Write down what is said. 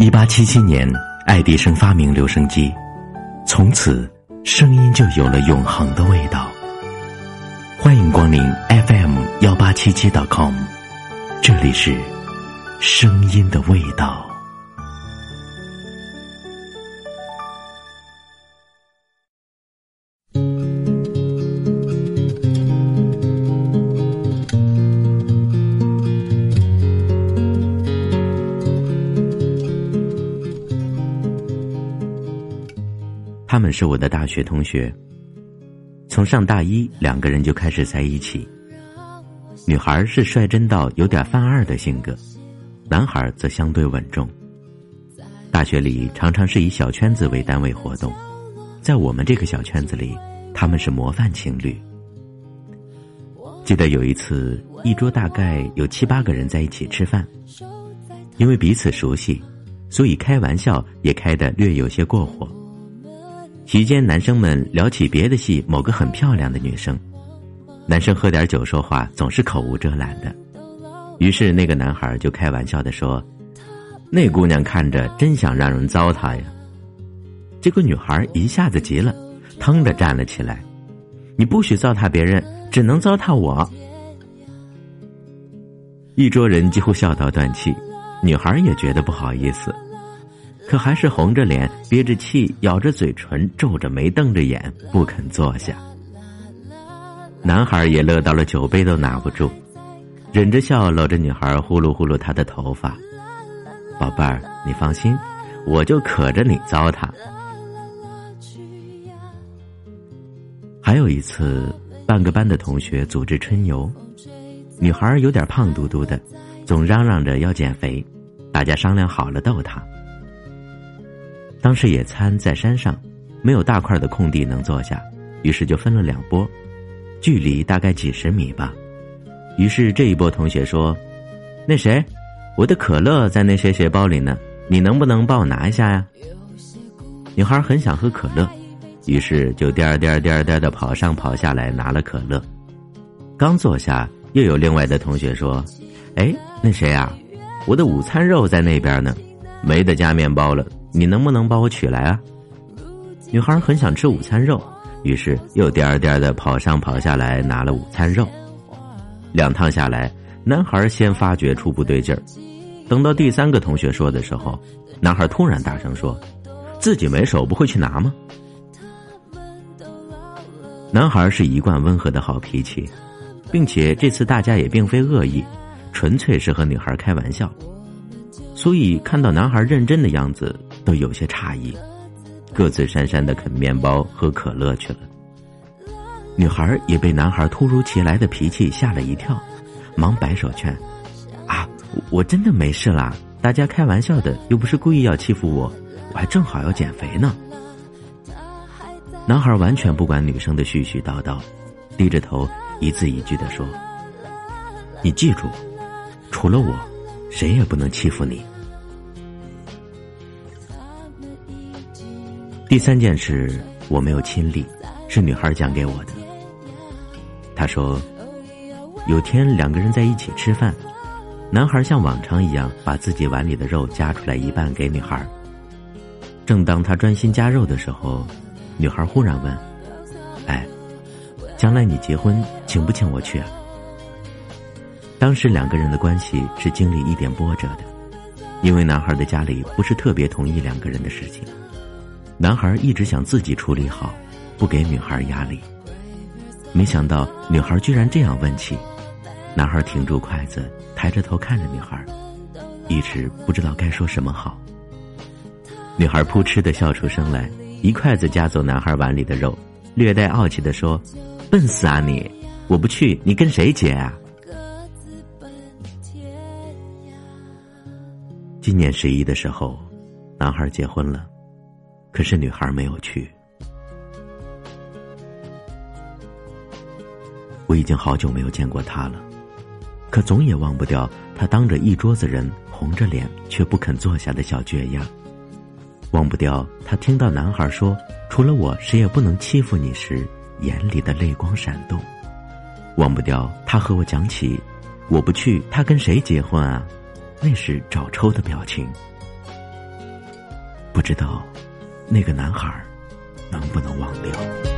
一八七七年，爱迪生发明留声机，从此声音就有了永恒的味道。欢迎光临 FM 幺八七七 .com，这里是声音的味道。他们是我的大学同学，从上大一两个人就开始在一起。女孩是率真到有点犯二的性格，男孩则相对稳重。大学里常常是以小圈子为单位活动，在我们这个小圈子里，他们是模范情侣。记得有一次，一桌大概有七八个人在一起吃饭，因为彼此熟悉，所以开玩笑也开得略有些过火。席间，男生们聊起别的系某个很漂亮的女生，男生喝点酒说话总是口无遮拦的，于是那个男孩就开玩笑的说：“那姑娘看着真想让人糟蹋呀。”结果女孩一下子急了，腾的站了起来：“你不许糟蹋别人，只能糟蹋我！”一桌人几乎笑到断气，女孩也觉得不好意思。可还是红着脸，憋着气，咬着嘴唇，皱着眉，瞪着眼，不肯坐下。男孩也乐到了，酒杯都拿不住，忍着笑搂着女孩，呼噜呼噜她的头发。宝贝儿，你放心，我就可着你糟蹋。还有一次，半个班的同学组织春游，女孩有点胖嘟嘟的，总嚷嚷着要减肥，大家商量好了逗她。当时野餐在山上，没有大块的空地能坐下，于是就分了两波，距离大概几十米吧。于是这一波同学说：“那谁，我的可乐在那谁谁包里呢，你能不能帮我拿一下呀？”女孩很想喝可乐，于是就颠颠颠颠的跑上跑下来拿了可乐。刚坐下，又有另外的同学说：“哎，那谁啊，我的午餐肉在那边呢，没得加面包了。”你能不能帮我取来啊？女孩很想吃午餐肉，于是又颠颠的跑上跑下来拿了午餐肉。两趟下来，男孩先发觉出不对劲儿。等到第三个同学说的时候，男孩突然大声说：“自己没手不会去拿吗？”男孩是一贯温和的好脾气，并且这次大家也并非恶意，纯粹是和女孩开玩笑。所以看到男孩认真的样子，都有些诧异，各自讪讪的啃面包、喝可乐去了。女孩也被男孩突如其来的脾气吓了一跳，忙摆手劝：“啊，我真的没事啦，大家开玩笑的，又不是故意要欺负我，我还正好要减肥呢。”男孩完全不管女生的絮絮叨叨，低着头一字一句的说：“你记住，除了我。”谁也不能欺负你。第三件事我没有亲历，是女孩讲给我的。她说，有天两个人在一起吃饭，男孩像往常一样把自己碗里的肉夹出来一半给女孩。正当他专心夹肉的时候，女孩忽然问：“哎，将来你结婚请不请我去啊？”当时两个人的关系是经历一点波折的，因为男孩的家里不是特别同意两个人的事情，男孩一直想自己处理好，不给女孩压力。没想到女孩居然这样问起，男孩停住筷子，抬着头看着女孩，一时不知道该说什么好。女孩扑哧的笑出声来，一筷子夹走男孩碗里的肉，略带傲气的说：“笨死啊你！我不去，你跟谁结啊？”今年十一的时候，男孩结婚了，可是女孩没有去。我已经好久没有见过他了，可总也忘不掉他当着一桌子人红着脸却不肯坐下的小倔样，忘不掉他听到男孩说“除了我，谁也不能欺负你”时眼里的泪光闪动，忘不掉他和我讲起“我不去，他跟谁结婚啊”。那时找抽的表情，不知道那个男孩能不能忘掉。